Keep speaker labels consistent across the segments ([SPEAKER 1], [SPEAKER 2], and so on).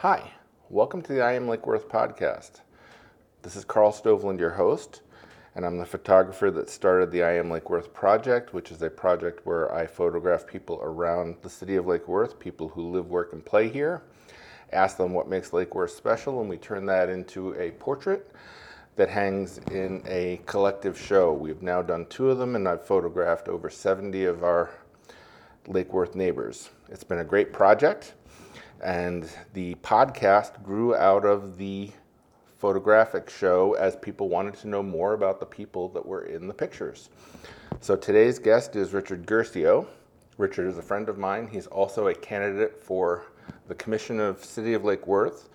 [SPEAKER 1] Hi, welcome to the I Am Lake Worth podcast. This is Carl Stoveland, your host, and I'm the photographer that started the I Am Lake Worth project, which is a project where I photograph people around the city of Lake Worth, people who live, work, and play here, ask them what makes Lake Worth special, and we turn that into a portrait that hangs in a collective show. We've now done two of them, and I've photographed over 70 of our Lake Worth neighbors. It's been a great project, and the podcast grew out of the photographic show as people wanted to know more about the people that were in the pictures. So today's guest is Richard Guercio. Richard is a friend of mine. He's also a candidate for the Commission of City of Lake Worth.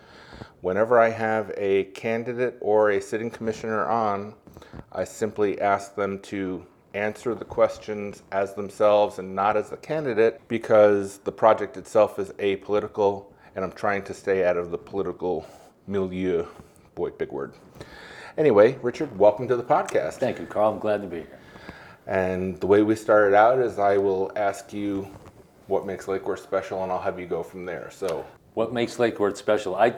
[SPEAKER 1] Whenever I have a candidate or a sitting commissioner on, I simply ask them to answer the questions as themselves and not as a candidate because the project itself is apolitical and I'm trying to stay out of the political milieu. Boy, big word. Anyway, Richard, welcome to the podcast.
[SPEAKER 2] Thank you, Carl. I'm glad to be here.
[SPEAKER 1] And the way we started out is I will ask you what makes Lake Worth special and I'll have you go from there. So,
[SPEAKER 2] What makes Lake Worth special? I,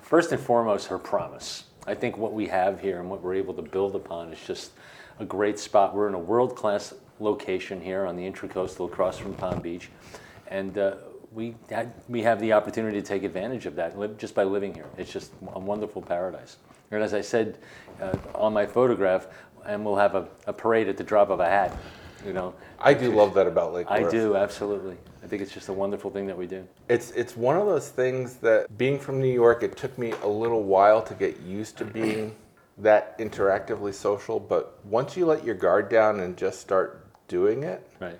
[SPEAKER 2] first and foremost, her promise. I think what we have here and what we're able to build upon is just a great spot. We're in a world-class location here on the Intracoastal across from Palm Beach. And uh, we, had, we have the opportunity to take advantage of that just by living here. It's just a wonderful paradise. And as I said uh, on my photograph, and we'll have a, parade at the drop of a hat, you know.
[SPEAKER 1] I do love that about Lake
[SPEAKER 2] I
[SPEAKER 1] Worth.
[SPEAKER 2] do, absolutely. I think it's just a wonderful thing that we do.
[SPEAKER 1] It's it's one of those things that being from New York, it took me a little while to get used to being that interactively social. But once you let your guard down and just start doing it,
[SPEAKER 2] Right.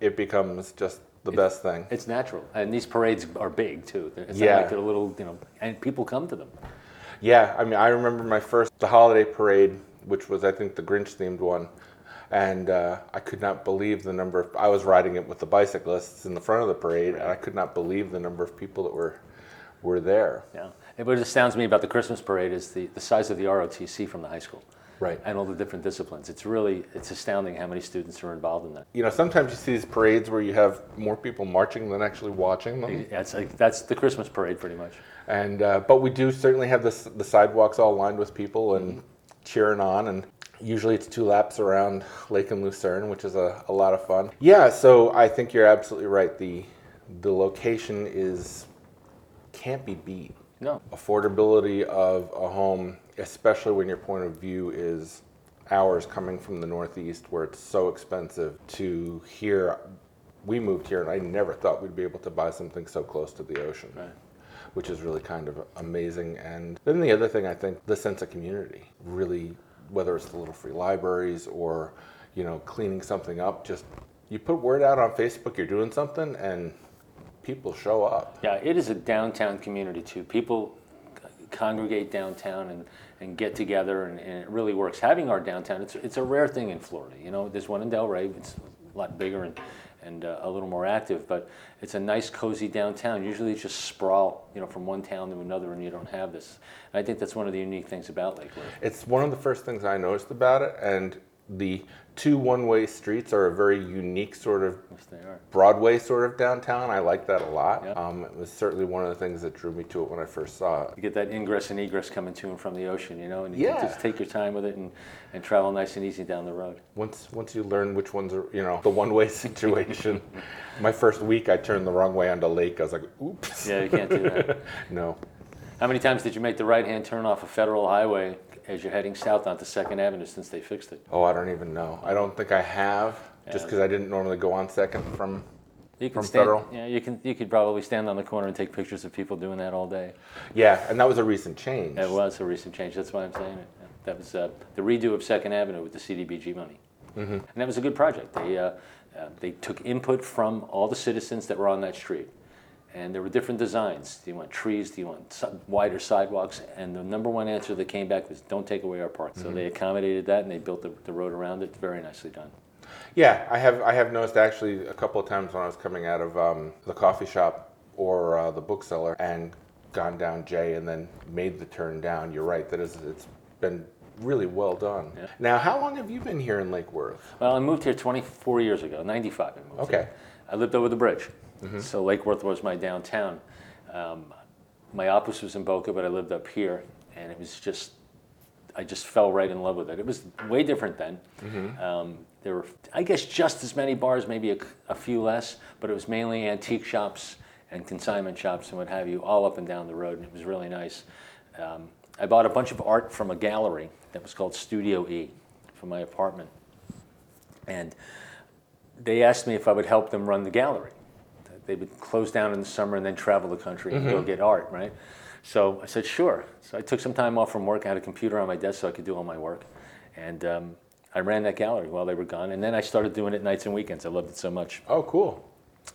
[SPEAKER 1] it becomes just the best thing.
[SPEAKER 2] It's natural, and these parades are big too. It's
[SPEAKER 1] Yeah.
[SPEAKER 2] like they're little, you know, and people come to them.
[SPEAKER 1] Yeah, I mean, I remember my first the holiday parade, which was I think the Grinch themed one, and uh, I could not believe the number. Of, I was riding it with the bicyclists in the front of the parade, and I could not believe the number of people that were were there.
[SPEAKER 2] Yeah. What astounds me about the Christmas parade is the, the size of the ROTC from the high school,
[SPEAKER 1] Right.
[SPEAKER 2] and all the different disciplines. It's really it's astounding how many students are involved in that.
[SPEAKER 1] You know, sometimes you see these parades where you have more people marching than actually watching them.
[SPEAKER 2] Yeah, it's like that's the Christmas parade pretty much.
[SPEAKER 1] And uh, but we do certainly have this, the sidewalks all lined with people and cheering on, and usually it's two laps around Lake and Lucerne, which is a, a lot of fun. Yeah, so I think you're absolutely right. The the location is can't be beat.
[SPEAKER 2] No,
[SPEAKER 1] Affordability of a home, especially when your point of view is ours coming from the Northeast, where it's so expensive to here. We moved here, and I never thought we'd be able to buy something so close to the ocean
[SPEAKER 2] right.
[SPEAKER 1] which is really kind of amazing. And then the other thing, I think, the sense of community. Really, whether it's the little free libraries or, you know, cleaning something up, just you put word out on Facebook you're doing something, and people show up.
[SPEAKER 2] Yeah, it is a downtown community too. People congregate downtown and, and get together, and, and it really works. Having our downtown, it's, it's a rare thing in Florida. You know, there's one in Delray, it's a lot bigger and, and uh, a little more active, but it's a nice, cozy downtown. Usually it's just sprawl, you know, from one town to another, and you don't have this. And I think that's one of the unique things about Lake Worth.
[SPEAKER 1] It's one of the first things I noticed about it, and the two one-way streets are a very unique sort of
[SPEAKER 2] Yes.
[SPEAKER 1] Broadway sort of downtown. I like that a lot.
[SPEAKER 2] Yeah.
[SPEAKER 1] Um, it was certainly one of the things that drew me to it when I first saw it.
[SPEAKER 2] You get that ingress and egress coming to and from the ocean, you know, and you
[SPEAKER 1] Yeah.
[SPEAKER 2] can just take your time with it and, and travel nice and easy down the road.
[SPEAKER 1] Once once you learn which ones are you know the one way situation. My first week I turned the wrong way onto lake. I was like, oops.
[SPEAKER 2] Yeah, you can't do that.
[SPEAKER 1] No.
[SPEAKER 2] How many times did you make the right-hand turn off a federal highway as you're heading south onto Second Avenue since they fixed it?
[SPEAKER 1] Oh, I don't even know. I don't think I have, just
[SPEAKER 2] Yeah.
[SPEAKER 1] because I didn't normally go on second from.
[SPEAKER 2] You can
[SPEAKER 1] From
[SPEAKER 2] stand,
[SPEAKER 1] federal?
[SPEAKER 2] Yeah, you can. You could probably stand on the corner and take pictures of people doing that all day.
[SPEAKER 1] Yeah, and that was a recent change.
[SPEAKER 2] That was a recent change. That's why I'm saying it. That was uh, the redo of Second Avenue with the CDBG money,
[SPEAKER 1] Mm-hmm.
[SPEAKER 2] and that was a good project. They uh, uh, they took input from all the citizens that were on that street, and there were different designs. Do you want trees? Do you want wider sidewalks? And the number one answer that came back was, "Don't take away our park." So they accommodated that, and they built the, the road around it. Very nicely done.
[SPEAKER 1] Yeah, I have. I have noticed actually a couple of times when I was coming out of um, the coffee shop or uh, the bookseller and gone down J and then made the turn down. You're right. That is. It's been really well done.
[SPEAKER 2] Yeah.
[SPEAKER 1] Now, how long have you been here in Lake Worth?
[SPEAKER 2] Well, I moved here 24 years ago, 95 I moved
[SPEAKER 1] Okay.
[SPEAKER 2] here. I lived over the bridge. So Lake Worth was my downtown. Um, my office was in Boca, but I lived up here, and it was just, I just fell right in love with it. It was way different then. Um, there were, I guess, just as many bars, maybe a, a few less, but it was mainly antique shops and consignment shops and what have you, all up and down the road, and it was really nice. Um, I bought a bunch of art from a gallery that was called Studio E for my apartment, and they asked me if I would help them run the gallery. They would close down in the summer and then travel the country and go get art, right? So I said, sure. So I took some time off from work. I had a computer on my desk so I could do all my work. And um, I ran that gallery while they were gone. And then I started doing it nights and weekends. I loved it so much.
[SPEAKER 1] Oh, cool.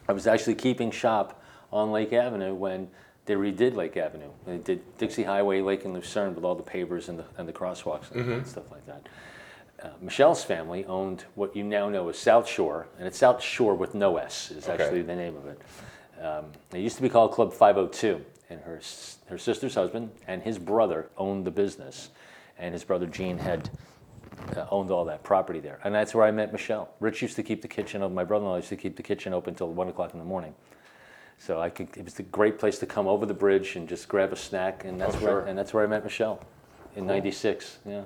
[SPEAKER 2] I was actually keeping shop on Lake Avenue when they redid Lake Avenue. They did Dixie Highway, Lake and Lucerne with all the pavers and the, and the crosswalks and, and stuff like that. Uh, Michelle's family owned what you now know as South Shore, and it's South Shore with no S is
[SPEAKER 1] Okay.
[SPEAKER 2] actually the name of it. Um, it used to be called Club 502, and her, her sister's husband and his brother owned the business, and his brother Gene had uh, owned all that property there. And that's where I met Michelle. Rich used to keep the kitchen open. My brother-in-law used to keep the kitchen open until one o'clock in the morning. So I could, it was a great place to come over the bridge and just grab a snack, and that's
[SPEAKER 1] Oh,
[SPEAKER 2] where and that's where I met Michelle in '96. Yeah,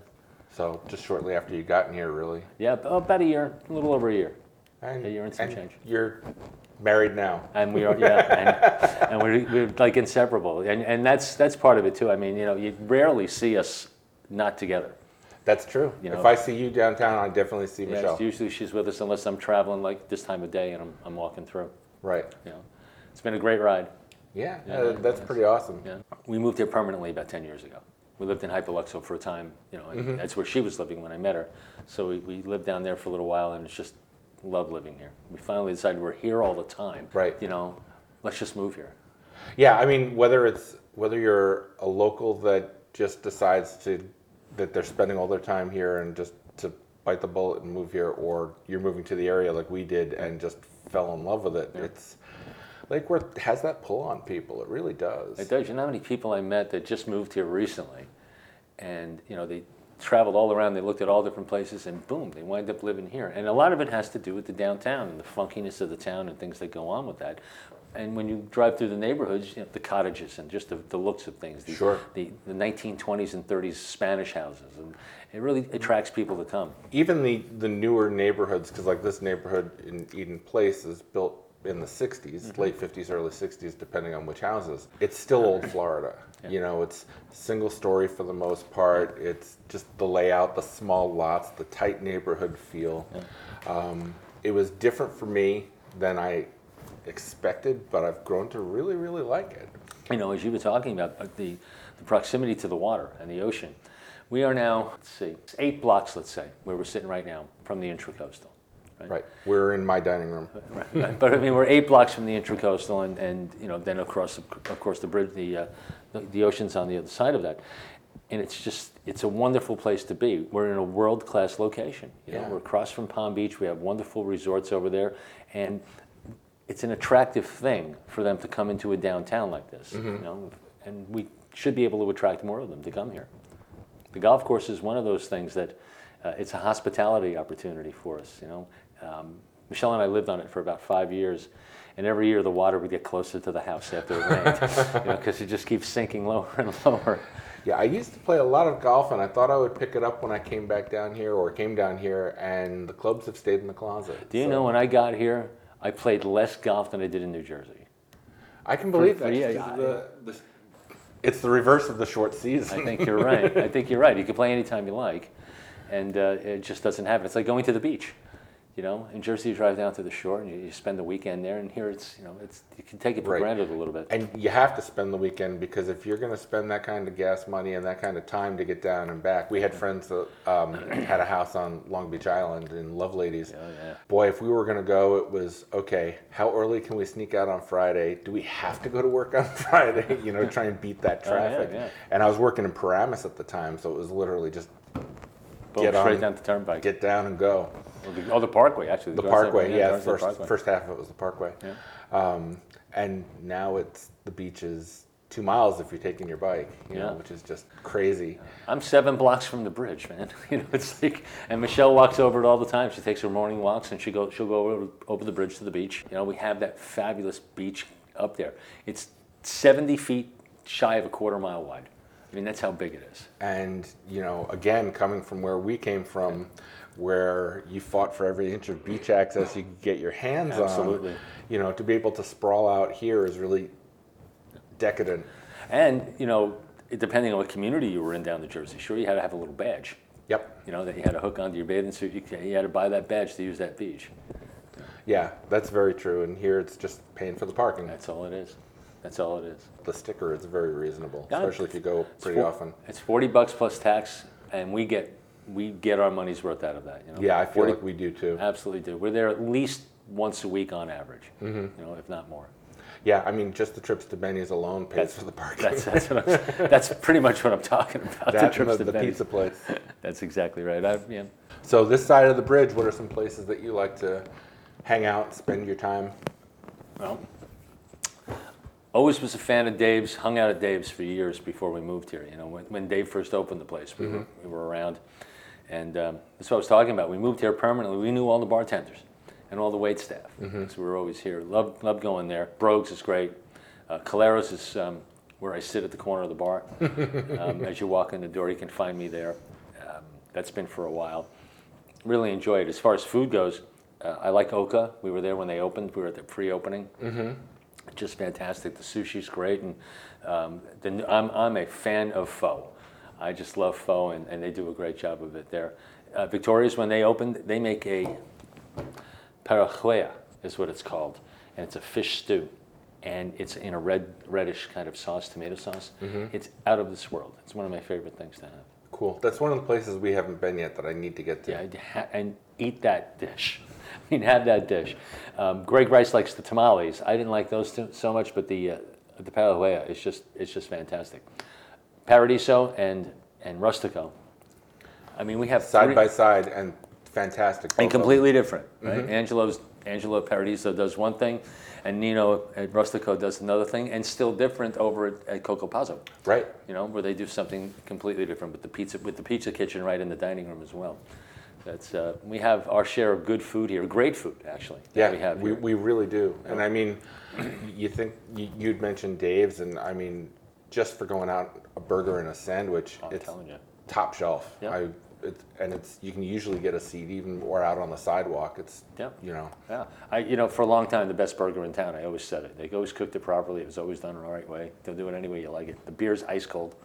[SPEAKER 1] So just shortly after you got in here, really.
[SPEAKER 2] yeah, ab- about a year, a little over a year,
[SPEAKER 1] And,
[SPEAKER 2] A year and some change.
[SPEAKER 1] You're married now.
[SPEAKER 2] and we are yeah, and, and we're, we're like inseparable, and and that's that's part of it too. I mean, you know, you rarely see us not together.
[SPEAKER 1] That's true.
[SPEAKER 2] You
[SPEAKER 1] if
[SPEAKER 2] know-
[SPEAKER 1] I see you downtown, I definitely see
[SPEAKER 2] Yeah,
[SPEAKER 1] Michelle.
[SPEAKER 2] usually she's with us unless I'm traveling like this time of day and I'm, I'm walking through.
[SPEAKER 1] Right.
[SPEAKER 2] You know, it's been a great ride.
[SPEAKER 1] Yeah,
[SPEAKER 2] Yeah,
[SPEAKER 1] uh, that's pretty awesome.
[SPEAKER 2] Yeah, we moved here permanently about 10 years ago. We lived in Hypoluxo for a time, you know, and mm-hmm. that's where she was living when I met her. So we, we lived down there for a little while and it's just love living here. We finally decided we're here all the time.
[SPEAKER 1] Right.
[SPEAKER 2] You know, let's just move here.
[SPEAKER 1] Yeah, I mean, whether it's whether you're a local that just decides to that they're spending all their time here and just to bite the bullet and move here, or you're moving to the area like we did and just fell in love with it. It's Lake Worth has that pull on people. It really does.
[SPEAKER 2] It does. You know how many people I met that just moved here recently, and you know they traveled all around. They looked at all different places, and boom, they wind up living here. And a lot of it has to do with the downtown and the funkiness of the town and things that go on with that. And when you drive through the neighborhoods, you know, the cottages and just the, the looks of things. The,
[SPEAKER 1] Sure.
[SPEAKER 2] The, the 1920s and 30s Spanish houses, and it really attracts people to come.
[SPEAKER 1] Even the the newer neighborhoods, because like this neighborhood in Eden Place is built in the 60s,
[SPEAKER 2] Mm-hmm.
[SPEAKER 1] late 50s, early 60s, depending on which houses. It's still old Florida. You know, it's single story for the most part. It's just the layout, the small lots, the tight neighborhood feel. Um, it was different for me than I expected, but I've grown to really, really like it.
[SPEAKER 2] you know, as you were talking about uh, the, the proximity to the water and the ocean, we are now, let's see, eight blocks, let's say, where we're sitting right now from the intracoastal.
[SPEAKER 1] Right. We're in my dining room.
[SPEAKER 2] Right. but I mean, we're eight blocks from the intracoastal, and, and you know, then across, of course, the bridge, the, uh, the the ocean's on the other side of that, and it's just, it's a wonderful place to be. We're in a world-class location. You know,
[SPEAKER 1] Yeah.
[SPEAKER 2] we're across from Palm Beach. We have wonderful resorts over there, and it's an attractive thing for them to come into a downtown like this. You know, and we should be able to attract more of them to come here. The golf course is one of those things that uh, it's a hospitality opportunity for us. You know, um, Michelle and I lived on it for about five years, and every year the water would get closer to the house after it rained, you know, because it just keeps sinking lower and lower.
[SPEAKER 1] Yeah, I used to play a lot of golf, and I thought I would pick it up when I came back down here, or came down here, and the clubs have stayed in the closet.
[SPEAKER 2] Do you
[SPEAKER 1] So
[SPEAKER 2] know when I got here, I played less golf than I did in New Jersey.
[SPEAKER 1] I can believe
[SPEAKER 2] for-
[SPEAKER 1] that.
[SPEAKER 2] yeah,
[SPEAKER 1] because the, the, it's the reverse of the short season.
[SPEAKER 2] I think you're right. I think you're right. You can play anytime you like, and uh, it just doesn't happen. It's like going to the beach. You know, in Jersey, you drive down to the shore and you, you spend the weekend there, and here it's you know it's you can take it for
[SPEAKER 1] Right.
[SPEAKER 2] granted a little bit.
[SPEAKER 1] and you have to spend the weekend because if you're going to spend that kind of gas money and that kind of time to get down and back, we had friends that um, had a house on Long Beach Island in Loveladies.
[SPEAKER 2] Oh, yeah.
[SPEAKER 1] Boy, if we were going to go, it was okay. How early can we sneak out on Friday? Do we have to go to work on Friday? You know, try and beat that
[SPEAKER 2] Oh, yeah,
[SPEAKER 1] traffic.
[SPEAKER 2] yeah.
[SPEAKER 1] And I was working in Paramus at the time, so it was literally just
[SPEAKER 2] Boom,
[SPEAKER 1] get
[SPEAKER 2] straight
[SPEAKER 1] on-
[SPEAKER 2] down the turnpike.
[SPEAKER 1] get down and go.
[SPEAKER 2] oh, the, oh, the Parkway actually.
[SPEAKER 1] The
[SPEAKER 2] Garza-
[SPEAKER 1] Parkway, yeah, first
[SPEAKER 2] Parkway.
[SPEAKER 1] first half of it was the Parkway.
[SPEAKER 2] Yeah.
[SPEAKER 1] Um, and now it's the beach is two miles if you're taking your bike, you
[SPEAKER 2] Yeah.
[SPEAKER 1] know, which is just crazy.
[SPEAKER 2] I'm seven blocks from the bridge, man. You know, it's like, and Michelle walks over it all the time. She takes her morning walks, and she go, she'll go over, over the bridge to the beach. You know, we have that fabulous beach up there. It's 70 feet shy of a quarter mile wide. I mean, that's how big it is.
[SPEAKER 1] And, you know, again, coming from where we came from, where you fought for every inch of beach access you could get your hands
[SPEAKER 2] Absolutely.
[SPEAKER 1] on, you know, to be able to sprawl out here is really decadent.
[SPEAKER 2] And, you know, depending on what community you were in down the Jersey Shore, you had to have a little badge,
[SPEAKER 1] Yep.
[SPEAKER 2] you know, that you had to hook onto your bathing suit. You, you had to buy that badge to use that beach.
[SPEAKER 1] Yeah, that's very true. And here it's just paying for the parking.
[SPEAKER 2] That's all it is. That's all it is.
[SPEAKER 1] The sticker is very reasonable,
[SPEAKER 2] Yeah.
[SPEAKER 1] especially if you go
[SPEAKER 2] It's
[SPEAKER 1] pretty
[SPEAKER 2] four-
[SPEAKER 1] often.
[SPEAKER 2] It's 40 bucks plus tax, and we get we get our money's worth out of that. You know?
[SPEAKER 1] Yeah, I feel
[SPEAKER 2] 40
[SPEAKER 1] like we do too.
[SPEAKER 2] absolutely do. We're there at least once a week on average,
[SPEAKER 1] Mm-hmm.
[SPEAKER 2] you know, if not more.
[SPEAKER 1] Yeah, I mean, just the trips to Benny's alone pays for the parking.
[SPEAKER 2] That's that's, what I'm, that's pretty much what I'm talking about.
[SPEAKER 1] that
[SPEAKER 2] the
[SPEAKER 1] and
[SPEAKER 2] trips
[SPEAKER 1] the,
[SPEAKER 2] to
[SPEAKER 1] the
[SPEAKER 2] Benny's.
[SPEAKER 1] pizza place.
[SPEAKER 2] That's exactly right. I, yeah.
[SPEAKER 1] So this side of the bridge, what are some places that you like to hang out, spend your time?
[SPEAKER 2] Well, always was a fan of Dave's. Hung out at Dave's for years before we moved here. You know, when, when Dave first opened the place, we, were, we were around, and um, that's what I was talking about. We moved here permanently. We knew all the bartenders and all the wait staff, so we were always here. Loved loved going there. Brogues is great. Uh, Callaro's is um, where I sit at the corner of the bar. um, as you walk in the door, you can find me there. Um, that's been for a while. Really enjoy it. As far as food goes, uh, I like Oka. We were there when they opened. We were at the pre-opening just fantastic. The sushi's great, and um, the, I'm, I'm a fan of pho. I just love pho, and, and they do a great job of it there. Uh, Victoria's, when they opened, they make a parihuela, is what it's called, and it's a fish stew, and it's in a red, reddish kind of sauce, tomato sauce. It's out of this world. It's one of my favorite things to have.
[SPEAKER 1] Cool. That's one of the places we haven't been yet that I need to get to.
[SPEAKER 2] Yeah, and eat that dish. I mean, have that dish. Um, Greg Rice likes the tamales. I didn't like those too, so much, but the uh, the paella is just it's just fantastic. Paradiso and and Rustico. I mean, we have
[SPEAKER 1] Side
[SPEAKER 2] three-
[SPEAKER 1] by side and fantastic.
[SPEAKER 2] and completely different, right? Angelo's Angelo Paradiso does one thing, and Nino at Rustico does another thing, and still different over at, at Couco Pazzo.
[SPEAKER 1] Right.
[SPEAKER 2] You know, where they do something completely different with the pizza with the pizza kitchen right in the dining room as well. That's uh, we have our share of good food here, great food actually.
[SPEAKER 1] Yeah,
[SPEAKER 2] we have
[SPEAKER 1] we,
[SPEAKER 2] here.
[SPEAKER 1] we really do. And I mean, you think you, you'd mentioned Dave's, and I mean, just for going out a burger and a sandwich,
[SPEAKER 2] I'm
[SPEAKER 1] it's top shelf.
[SPEAKER 2] Yeah.
[SPEAKER 1] I, it, and it's you can usually get a seat even or out on the sidewalk. It's
[SPEAKER 2] Yeah.
[SPEAKER 1] you know
[SPEAKER 2] Yeah, I, you know, for a long time, the best burger in town. I always said it. They always cooked it properly. It was always done the right way. They'll do it any way you like it. The beer's ice cold,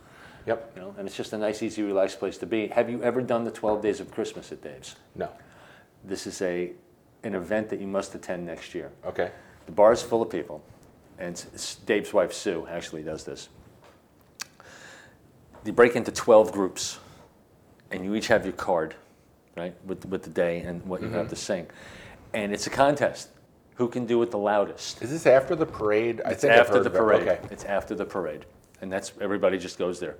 [SPEAKER 1] yep
[SPEAKER 2] you know, and it's just a nice, easy, relaxed place to be. Have you ever done the 12 Days of Christmas at Dave's?
[SPEAKER 1] no
[SPEAKER 2] This is a an event that you must attend next year.
[SPEAKER 1] okay
[SPEAKER 2] The bar is full of people, and Dave's wife Sue actually does this. You break into 12 groups, and you each have your card, right, with, with the day and what you have mm-hmm. to sing. And it's a contest. Who can do it the loudest?
[SPEAKER 1] is this after the parade? I
[SPEAKER 2] It's after the parade.
[SPEAKER 1] Okay
[SPEAKER 2] It's after the parade. And that's everybody just goes there.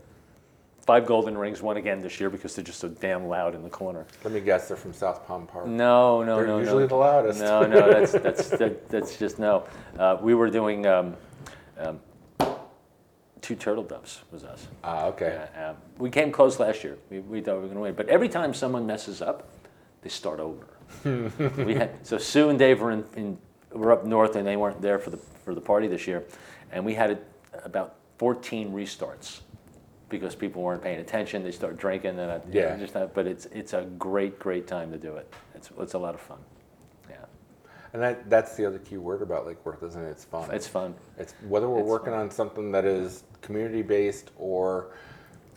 [SPEAKER 2] Five golden rings, one again this year because they're just so damn loud in the corner.
[SPEAKER 1] let me guess they're from South Palm Park.
[SPEAKER 2] No, no,
[SPEAKER 1] They're
[SPEAKER 2] no,
[SPEAKER 1] usually
[SPEAKER 2] no.
[SPEAKER 1] the loudest.
[SPEAKER 2] No, no, that's that's that, that's just no. Uh, we were doing um, um, two turtle doves was us.
[SPEAKER 1] Ah okay
[SPEAKER 2] Uh, um, we came close last year. We, we thought we were going to win, but every time someone messes up, they start over. we had so Sue and Dave were in, in were up north and they weren't there for the for the party this year, and we had about 14 restarts because people weren't paying attention. They start drinking and uh, you know, just not, but it's it's a great great time to do it. It's it's a lot of fun. Yeah,
[SPEAKER 1] and that that's the other key word about Lake Worth isn't it it's fun
[SPEAKER 2] it's fun.
[SPEAKER 1] It's whether we're
[SPEAKER 2] It's
[SPEAKER 1] working on something that is community based or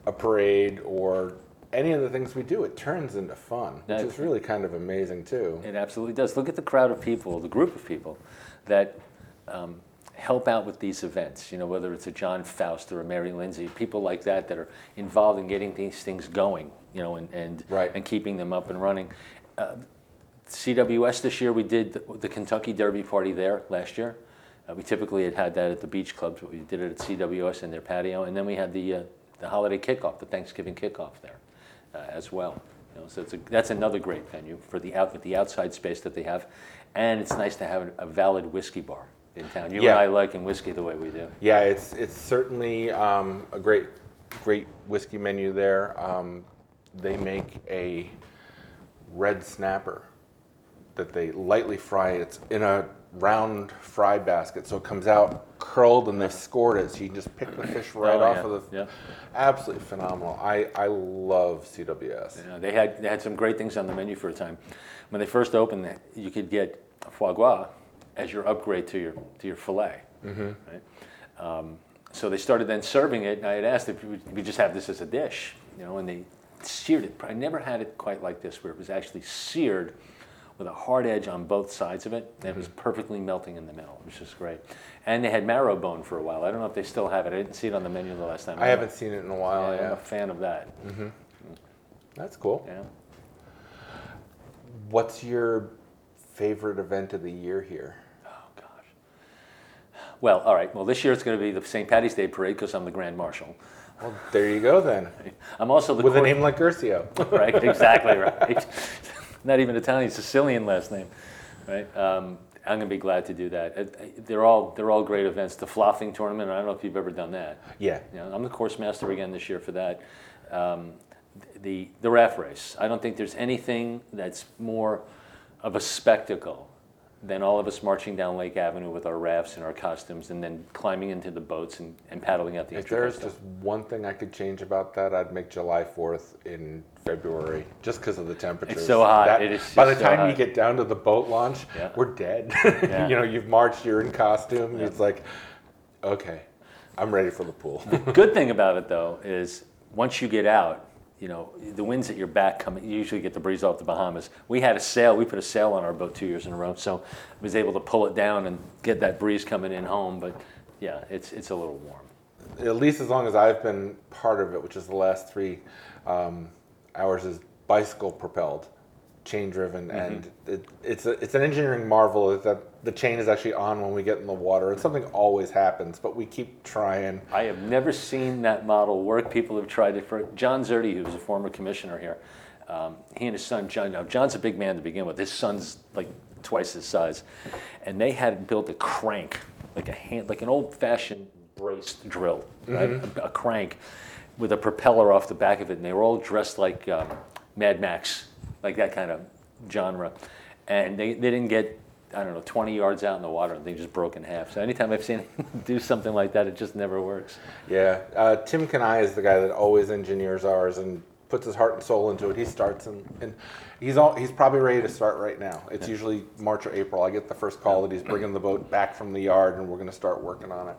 [SPEAKER 1] a parade or any of the things we do, it turns into fun, which is really kind of amazing too.
[SPEAKER 2] It absolutely does. Look at the crowd of people, the group of people that um, help out with these events. You know, whether it's a John Faust or a Mary Lindsay, people like that that are involved in getting these things going. You know, and and,
[SPEAKER 1] Right.
[SPEAKER 2] and keeping them up and running. Uh, CWS this year, we did the, the Kentucky Derby party there last year. Uh, we typically had had that at the beach clubs, but we did it at CWS in their patio, and then we had the uh, the holiday kickoff, the Thanksgiving kickoff there uh, as well. You know, so it's a, that's another great venue for the out the outside space that they have, and it's nice to have a valid whiskey bar in town. You
[SPEAKER 1] Yeah.
[SPEAKER 2] and I liking whiskey the way we do.
[SPEAKER 1] Yeah, it's it's certainly um, a great great whiskey menu there. Um, they make a red snapper that they lightly fry. It's in a round fry basket, so it comes out curled and they've scored it, so you can just pick the fish right
[SPEAKER 2] Oh,
[SPEAKER 1] off
[SPEAKER 2] yeah,
[SPEAKER 1] of the.
[SPEAKER 2] yeah.
[SPEAKER 1] Absolutely phenomenal. I I love CWS.
[SPEAKER 2] Know, they had they had some great things on the menu for a time. When they first opened, you could get foie gras as your upgrade to your to your fillet. Mm-hmm. Right? Um, so they started then serving it, and I had asked if we, just have this as a dish, you know, and they seared it. I never had it quite like this, where it was actually seared with a hard edge on both sides of it, and it was mm-hmm. perfectly melting in the middle, which is great. And they had marrow bone for a while. I don't know if they still have it. I didn't see it on the menu the last time.
[SPEAKER 1] I haven't seen it in a while.
[SPEAKER 2] Yeah, I'm a fan of that. Mm-hmm. Mm.
[SPEAKER 1] that's cool.
[SPEAKER 2] Yeah.
[SPEAKER 1] What's your favorite event of the year here?
[SPEAKER 2] Well, all right. Well, this year it's going to be the St. Patty's Day parade because I'm the Grand Marshal.
[SPEAKER 1] Well, there you go then.
[SPEAKER 2] I'm also the
[SPEAKER 1] With a name like Guercio.
[SPEAKER 2] right? Exactly right. Not even Italian, Sicilian last name, right? Um, I'm going to be glad to do that. Uh, They're all they're all great events. The Flothing tournament. I don't know if you've ever done that.
[SPEAKER 1] yeah.
[SPEAKER 2] You know, I'm the course master again this year for that. Um, the the raft race. I don't think there's anything that's more of a spectacle than all of us marching down Lake Avenue with our rafts and our costumes, and then climbing into the boats and, and paddling out the.
[SPEAKER 1] If there's
[SPEAKER 2] Intracoastal.
[SPEAKER 1] just one thing I could change about that, I'd make July 4th in February, just because of the temperatures.
[SPEAKER 2] so hot.
[SPEAKER 1] That-
[SPEAKER 2] It is
[SPEAKER 1] by the
[SPEAKER 2] just so
[SPEAKER 1] time you
[SPEAKER 2] hot.
[SPEAKER 1] get down to the boat launch,
[SPEAKER 2] Yeah.
[SPEAKER 1] we're dead.
[SPEAKER 2] Yeah.
[SPEAKER 1] you know, you've marched, you're in costume. It's like, okay, I'm ready for the pool.
[SPEAKER 2] Good thing about it though is once you get out, you know the winds at your back come. You usually get the breeze off the Bahamas. We had a sail. We put a sail on our boat two years in a row, so I was able to pull it down and get that breeze coming in home. But yeah, it's it's a little warm.
[SPEAKER 1] At least as long as I've been part of it, which is the last three um, hours, is bicycle propelled, chain driven, and it, it's a, it's an engineering marvel that the chain is actually on when we get in the water, and something always happens, but we keep trying.
[SPEAKER 2] I have never seen that model work. People have tried it for John Szerdi, who was a former commissioner here. Um, he and his son John. Now John's a big man to begin with. His son's like twice his size, and they had built a crank, like a hand, like an old-fashioned braced drill, right? A, a crank with a propeller off the back of it, and they were all dressed like um, Mad Max, like that kind of genre. And they, they didn't get I don't know, 20 yards out in the water and they just broke in half. So anytime I've seen him do something like that, it just never works.
[SPEAKER 1] Yeah, uh, Tim Kanai is the guy that always engineers ours and puts his heart and soul into it. He starts and, and he's all he's probably ready to start right now. It's usually March or April. I get the first call that he's bringing the boat back from the yard and we're going to start working on it.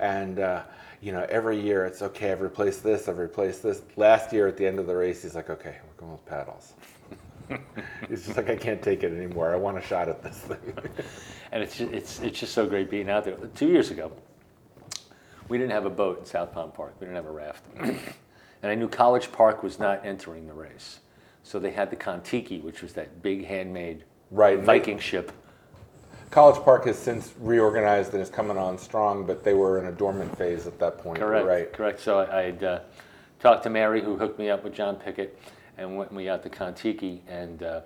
[SPEAKER 1] And uh, you know, every year it's okay. I've replaced this. I've replaced this. Last year at the end of the race, he's like, okay, we're going with paddles. he's just like, I can't take it anymore. I want a shot at this thing.
[SPEAKER 2] And it's just, it's, it's just so great being out there. Two years ago, we didn't have a boat in South Palm Park. We didn't have a raft. and I knew College Park was not entering the race. So they had the Kontiki, which was that big handmade
[SPEAKER 1] right.
[SPEAKER 2] Viking ship.
[SPEAKER 1] College Park has since reorganized and is coming on strong, but they were in a dormant phase at that point.
[SPEAKER 2] Correct.
[SPEAKER 1] Right.
[SPEAKER 2] Correct. So I had uh, talked to Mary, who hooked me up with John Pickett, and went we out to Kontiki. And uh,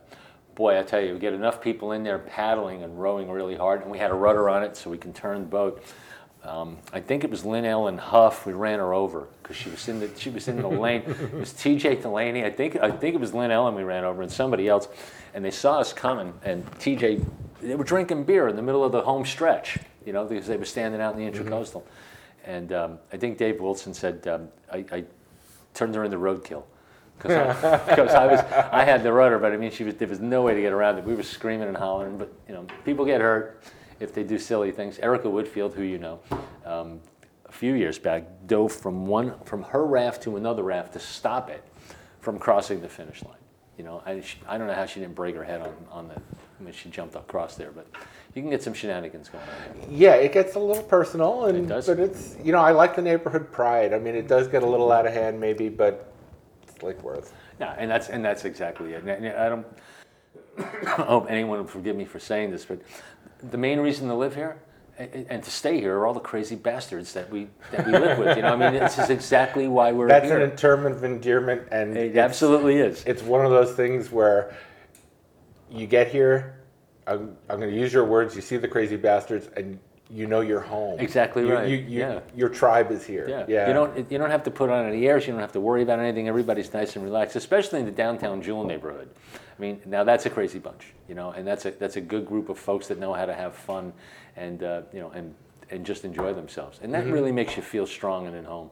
[SPEAKER 2] boy, I tell you, we get enough people in there paddling and rowing really hard, and we had a rudder on it, so we can turn the boat. Um, I think it was Lynn Ellen Huff. We ran her over because she was in the she was in the lane. It was T.J. Delaney. I think I think it was Lynn Ellen we ran over and somebody else, and they saw us coming. And T.J. They were drinking beer in the middle of the home stretch, you know, because they were standing out in the intracoastal. And um, I think Dave Wilson said um, I, I turned her into roadkill because I, was I had the rudder, but I mean she was there was no way to get around it. We were screaming and hollering, but you know people get hurt if they do silly things. Erica Woodfield, who you know, um, a few years back dove from one from her raft to another raft to stop it from crossing the finish line. You know, I, she, I don't know how she didn't break her head on, on the when she jumped across there, but you can get some shenanigans going on. There.
[SPEAKER 1] Yeah, it gets a little personal, and
[SPEAKER 2] It does.
[SPEAKER 1] but it's you know I like the neighborhood pride. I mean, it does get a little out of hand maybe, but Lake Worth.
[SPEAKER 2] Yeah, and that's and that's exactly it. And I don't I hope anyone will forgive me for saying this, but the main reason to live here and and to stay here are all the crazy bastards that we that we live with. You know, I mean, this is exactly why we're
[SPEAKER 1] That's
[SPEAKER 2] here.
[SPEAKER 1] an term of endearment, and
[SPEAKER 2] it absolutely is.
[SPEAKER 1] it's one of those things where you get here. I'm, I'm going to use your words. You see the crazy bastards, and you know you're home.
[SPEAKER 2] Exactly
[SPEAKER 1] You-
[SPEAKER 2] right,
[SPEAKER 1] You, you,
[SPEAKER 2] yeah.
[SPEAKER 1] Your tribe is here.
[SPEAKER 2] Yeah.
[SPEAKER 1] Yeah.
[SPEAKER 2] You don't you don't have to put on any airs. You don't have to worry about anything. Everybody's nice and relaxed, especially in the downtown Jewel neighborhood. I mean, now that's a crazy bunch, you know, and that's a that's a good group of folks that know how to have fun, and uh, you know, and and just enjoy themselves, and that really makes you feel strong and at home.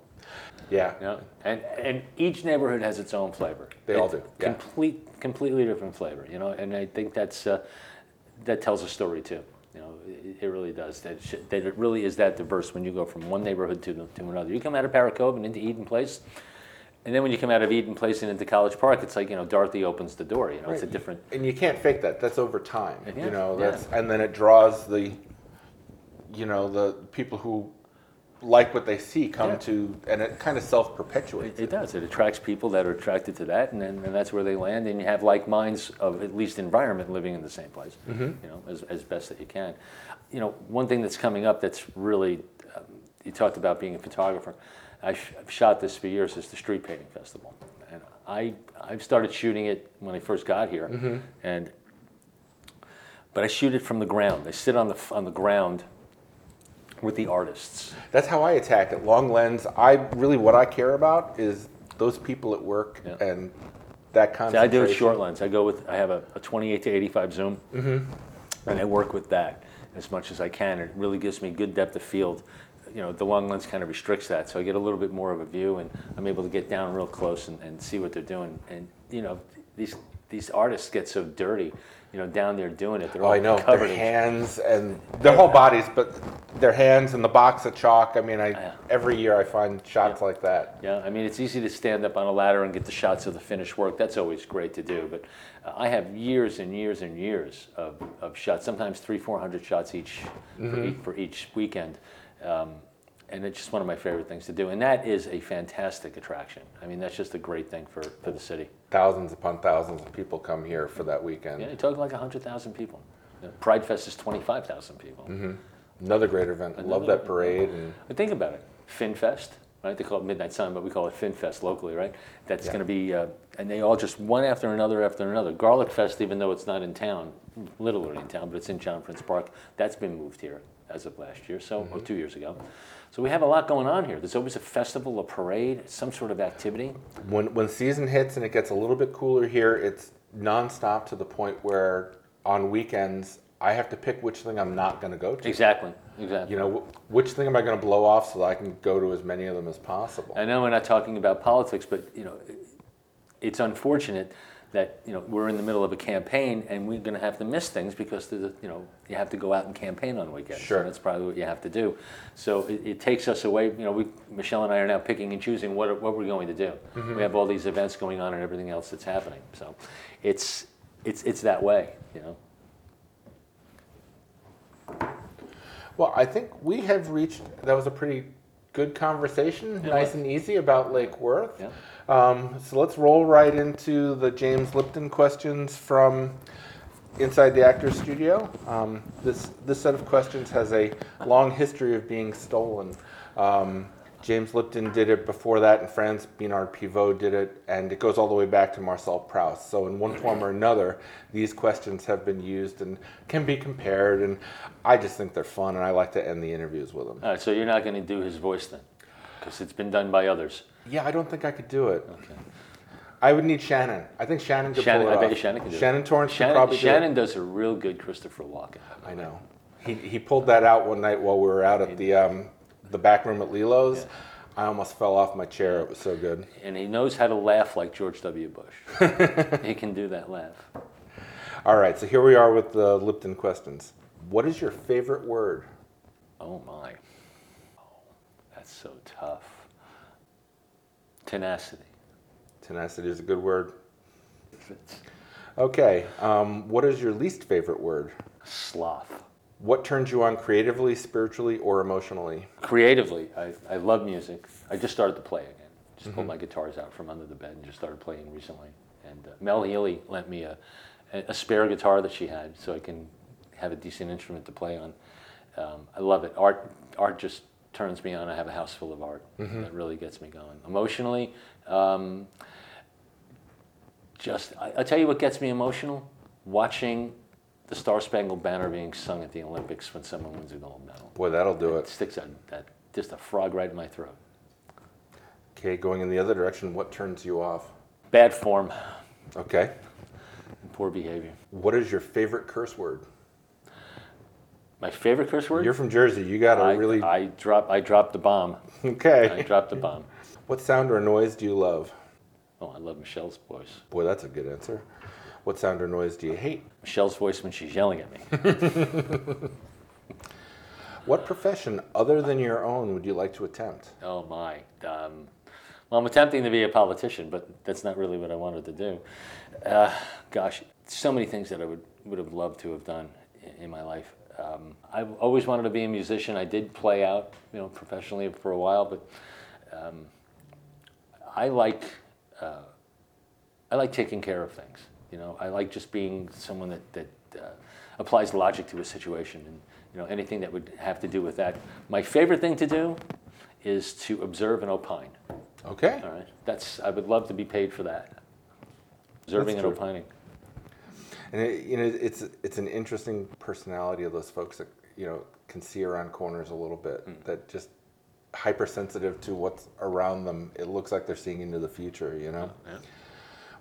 [SPEAKER 1] Yeah.
[SPEAKER 2] You know? And and each neighborhood has its own flavor.
[SPEAKER 1] They all do, yeah.
[SPEAKER 2] Complete, completely different flavor. You know, and I think that's uh, that tells a story too. You know, it, it really does. That, sh- that it really is that diverse when you go from one neighborhood to to another. You come out of Parrot Cove and into Eden Place. And then when you come out of Eden Place and into College Park, it's like you know Dorothy opens the door. You know, it's a
[SPEAKER 1] Right.
[SPEAKER 2] different.
[SPEAKER 1] And you can't fake that. That's over time.
[SPEAKER 2] Yeah,
[SPEAKER 1] you know,
[SPEAKER 2] yeah.
[SPEAKER 1] that's and then it draws the you know, the people who like what they see come
[SPEAKER 2] Yeah.
[SPEAKER 1] to and it kind of self perpetuates.
[SPEAKER 2] It, it does. It attracts people that are attracted to that, and then and that's where they land. And you have like minds of at least environment living in the same place.
[SPEAKER 1] Mm-hmm.
[SPEAKER 2] You know, as, as best that you can. You know, one thing that's coming up that's really um, you talked about being a photographer. I sh- I've shot this for years. Is the Street Painting Festival, and I I've started shooting it when I first got here,
[SPEAKER 1] Mm-hmm.
[SPEAKER 2] and but I shoot it from the ground. I sit on the on the ground with the artists.
[SPEAKER 1] That's how I attack it. Long lens. I really what I care about is those people at work
[SPEAKER 2] Yeah.
[SPEAKER 1] and that kind.
[SPEAKER 2] I do it short lens. I go with I have a, a 28 to 85 zoom, mm-hmm. and I work with that as much as I can. It really gives me good depth of field. You know, the long lens kind of restricts that, so I get a little bit more of a view, and I'm able to get down real close and, and see what they're doing. And you know, these these artists get so dirty, you know, down there doing it. They're
[SPEAKER 1] Oh,
[SPEAKER 2] all
[SPEAKER 1] I know. Their
[SPEAKER 2] in
[SPEAKER 1] hands and their whole bodies, but their hands and the box of chalk. I mean, I
[SPEAKER 2] Yeah.
[SPEAKER 1] every year I find shots like that.
[SPEAKER 2] Yeah, I mean, it's easy to stand up on a ladder and get the shots of the finished work. That's always great to do. But uh, I have years and years and years of, of shots, sometimes three, 400 shots each, for, each for each weekend. Um, and it's just one of my favorite things to do. And that is a fantastic attraction. I mean, that's just a great thing for, for the city.
[SPEAKER 1] Thousands upon thousands of people come here for that weekend.
[SPEAKER 2] Yeah, you're talking like 100,000 people. You know, Pride Fest is 25,000 people.
[SPEAKER 1] Another great event. Love that parade and
[SPEAKER 2] But think about it, FinFest, right? They call it Midnight Sun, but we call it FinFest locally, right? That's
[SPEAKER 1] Yeah.
[SPEAKER 2] going to be, uh, and they all just one after another after another. Garlic Fest, even though it's not in town, literally in town, but it's in John Prince Park. That's been moved here as of last year, so or mm-hmm. two years ago. So we have a lot going on here. There's always a festival, a parade, some sort of activity.
[SPEAKER 1] when when season hits and it gets a little bit cooler here, it's nonstop to the point where on weekends I have to pick which thing I'm not going to go to.
[SPEAKER 2] Exactly, exactly.
[SPEAKER 1] You know, which thing am I going to blow off so that I can go to as many of them as possible?
[SPEAKER 2] I know we're not talking about politics, but you know, it's unfortunate that you know we're in the middle of a campaign and we're going to have to miss things because the, you know you have to go out and campaign on weekends.
[SPEAKER 1] Sure.
[SPEAKER 2] that's probably what you have to do. So it, it takes us away. You know, we Michelle and I are now picking and choosing what what we're going to do. Mm-hmm. We have all these events going on and everything else that's happening. So it's it's it's that way. You know.
[SPEAKER 1] Well, I think we have reached. That was a pretty good conversation, nice and easy about Lake Worth.
[SPEAKER 2] Yeah.
[SPEAKER 1] Um, so let's roll right into the James Lipton questions from inside the Actors Studio. Um, this this set of questions has a long history of being stolen. Um, James Lipton did it before that in France. Bernard Pivot did it, and it goes all the way back to Marcel Proust. So, in one form or another, these questions have been used and can be compared. And I just think they're fun, and I like to end the interviews with them.
[SPEAKER 2] All right. So you're not going to do his voice then, because it's been done by others.
[SPEAKER 1] Yeah, I don't think I could do it.
[SPEAKER 2] Okay.
[SPEAKER 1] I would need Shannon. I think Shannon could
[SPEAKER 2] Shannon,
[SPEAKER 1] pull it
[SPEAKER 2] I bet
[SPEAKER 1] off.
[SPEAKER 2] you Shannon can do it.
[SPEAKER 1] Shannon Torrance could
[SPEAKER 2] Shannon,
[SPEAKER 1] probably
[SPEAKER 2] Shannon
[SPEAKER 1] do
[SPEAKER 2] does a real good Christopher Walken.
[SPEAKER 1] I know. He, he pulled that out one night while we were out at the um, the back room at Lilo's. I almost fell off my chair. It was so good.
[SPEAKER 2] And he knows how to laugh like George W. Bush. he can do that laugh.
[SPEAKER 1] All right, so here we are with the Lipton questions. What is your favorite word?
[SPEAKER 2] Oh my. Oh, that's so tough. Tenacity.
[SPEAKER 1] Tenacity is a good word. Okay, um, what is your least favorite word?
[SPEAKER 2] Sloth.
[SPEAKER 1] What turns you on creatively, spiritually, or emotionally?
[SPEAKER 2] Creatively, I, I love music. I just started to play again. Just pulled my guitars out from under the bed and just started playing recently. And uh, Mel Healy lent me a, a, a spare guitar that she had so I can have a decent instrument to play on. Um, I love it. Art, art just turns me on. I have a house full of art. That really gets me going. Emotionally, um, just I, I'll tell you what gets me emotional: watching the Star Spangled Banner being sung at the Olympics when someone wins a gold medal.
[SPEAKER 1] Boy, that'll do
[SPEAKER 2] It
[SPEAKER 1] it.
[SPEAKER 2] sticks out that just a frog right in my throat.
[SPEAKER 1] Okay, going in the other direction, what turns you off?
[SPEAKER 2] Bad form.
[SPEAKER 1] Okay.
[SPEAKER 2] And poor behavior.
[SPEAKER 1] What is your favorite curse word?
[SPEAKER 2] My favorite curse word?
[SPEAKER 1] You're from Jersey. You got to really.
[SPEAKER 2] I drop I dropped the bomb.
[SPEAKER 1] Okay.
[SPEAKER 2] I dropped the bomb.
[SPEAKER 1] What sound or noise do you love?
[SPEAKER 2] Oh, I love Michelle's voice.
[SPEAKER 1] Boy, that's a good answer. What sound or noise do you hate?
[SPEAKER 2] Michelle's voice when she's yelling at me.
[SPEAKER 1] What profession other than your own would you like to attempt?
[SPEAKER 2] Oh my. Um, well, I'm attempting to be a politician, but that's not really what I wanted to do. Uh, gosh, so many things that I would would have loved to have done in, in my life. Um, I've always wanted to be a musician. I did play out, you know, professionally for a while, but um, I like uh, I like taking care of things. You know, I like just being someone that that uh, applies logic to a situation, and you know, anything that would have to do with that. My favorite thing to do is to observe and opine.
[SPEAKER 1] Okay.
[SPEAKER 2] All right, that's I would love to be paid for that. Observing
[SPEAKER 1] That's
[SPEAKER 2] and
[SPEAKER 1] true.
[SPEAKER 2] opining.
[SPEAKER 1] And it, you know, it's it's an interesting personality of those folks that you know can see around corners a little bit. That just hypersensitive to what's around them. It looks like they're seeing into the future. You know.
[SPEAKER 2] Yeah.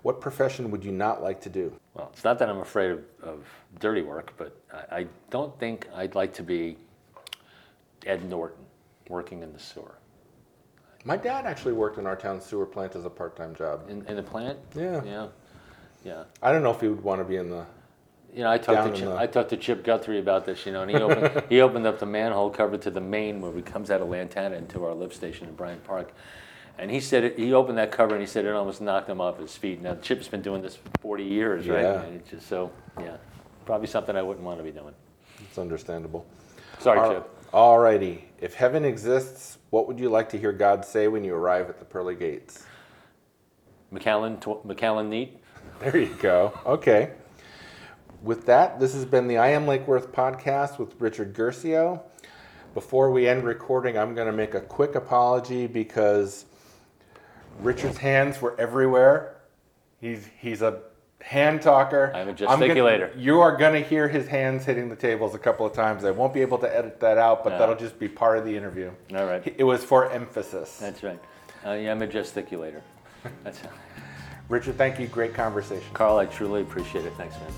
[SPEAKER 1] What profession would you not like to do?
[SPEAKER 2] Well, it's not that I'm afraid of, of dirty work, but I, I don't think I'd like to be Ed Norton working in the sewer.
[SPEAKER 1] My dad actually worked in our town sewer plant as a part-time job.
[SPEAKER 2] In, in the plant?
[SPEAKER 1] Yeah.
[SPEAKER 2] Yeah. Yeah.
[SPEAKER 1] I don't know if he would want to be in the.
[SPEAKER 2] You know, I talked to Chip,
[SPEAKER 1] the-
[SPEAKER 2] I talked to Chip Guthrie about this. You know, and he opened he opened up the manhole cover to the main where we comes out of Lantana into our lift station in Bryant Park, and he said it, he opened that cover and he said it almost knocked him off his feet. Now Chip's been doing this for 40 years, right?
[SPEAKER 1] Yeah.
[SPEAKER 2] And it's just so yeah, probably something I wouldn't want to be doing.
[SPEAKER 1] It's understandable.
[SPEAKER 2] Sorry,
[SPEAKER 1] All-
[SPEAKER 2] Chip.
[SPEAKER 1] Alrighty. If heaven exists, what would you like to hear God say when you arrive at the pearly gates?
[SPEAKER 2] Macallan tw- Macallan Neat.
[SPEAKER 1] There you go. Okay. With that, this has been the I Am Lake Worth podcast with Richard Guercio. Before we end recording, I'm going to make a quick apology because Richard's hands were everywhere. He's he's a hand talker.
[SPEAKER 2] I'm a
[SPEAKER 1] gonna-
[SPEAKER 2] gesticulator.
[SPEAKER 1] you are going to hear his hands hitting the tables a couple of times. I won't be able to edit that out, but
[SPEAKER 2] No.
[SPEAKER 1] that'll just be part of the interview.
[SPEAKER 2] All right.
[SPEAKER 1] It was for emphasis.
[SPEAKER 2] That's right. Uh, yeah, I'm a gesticulator. That's
[SPEAKER 1] Richard, thank you. Great conversation.
[SPEAKER 2] Carl. I truly appreciate it. Thanks, man.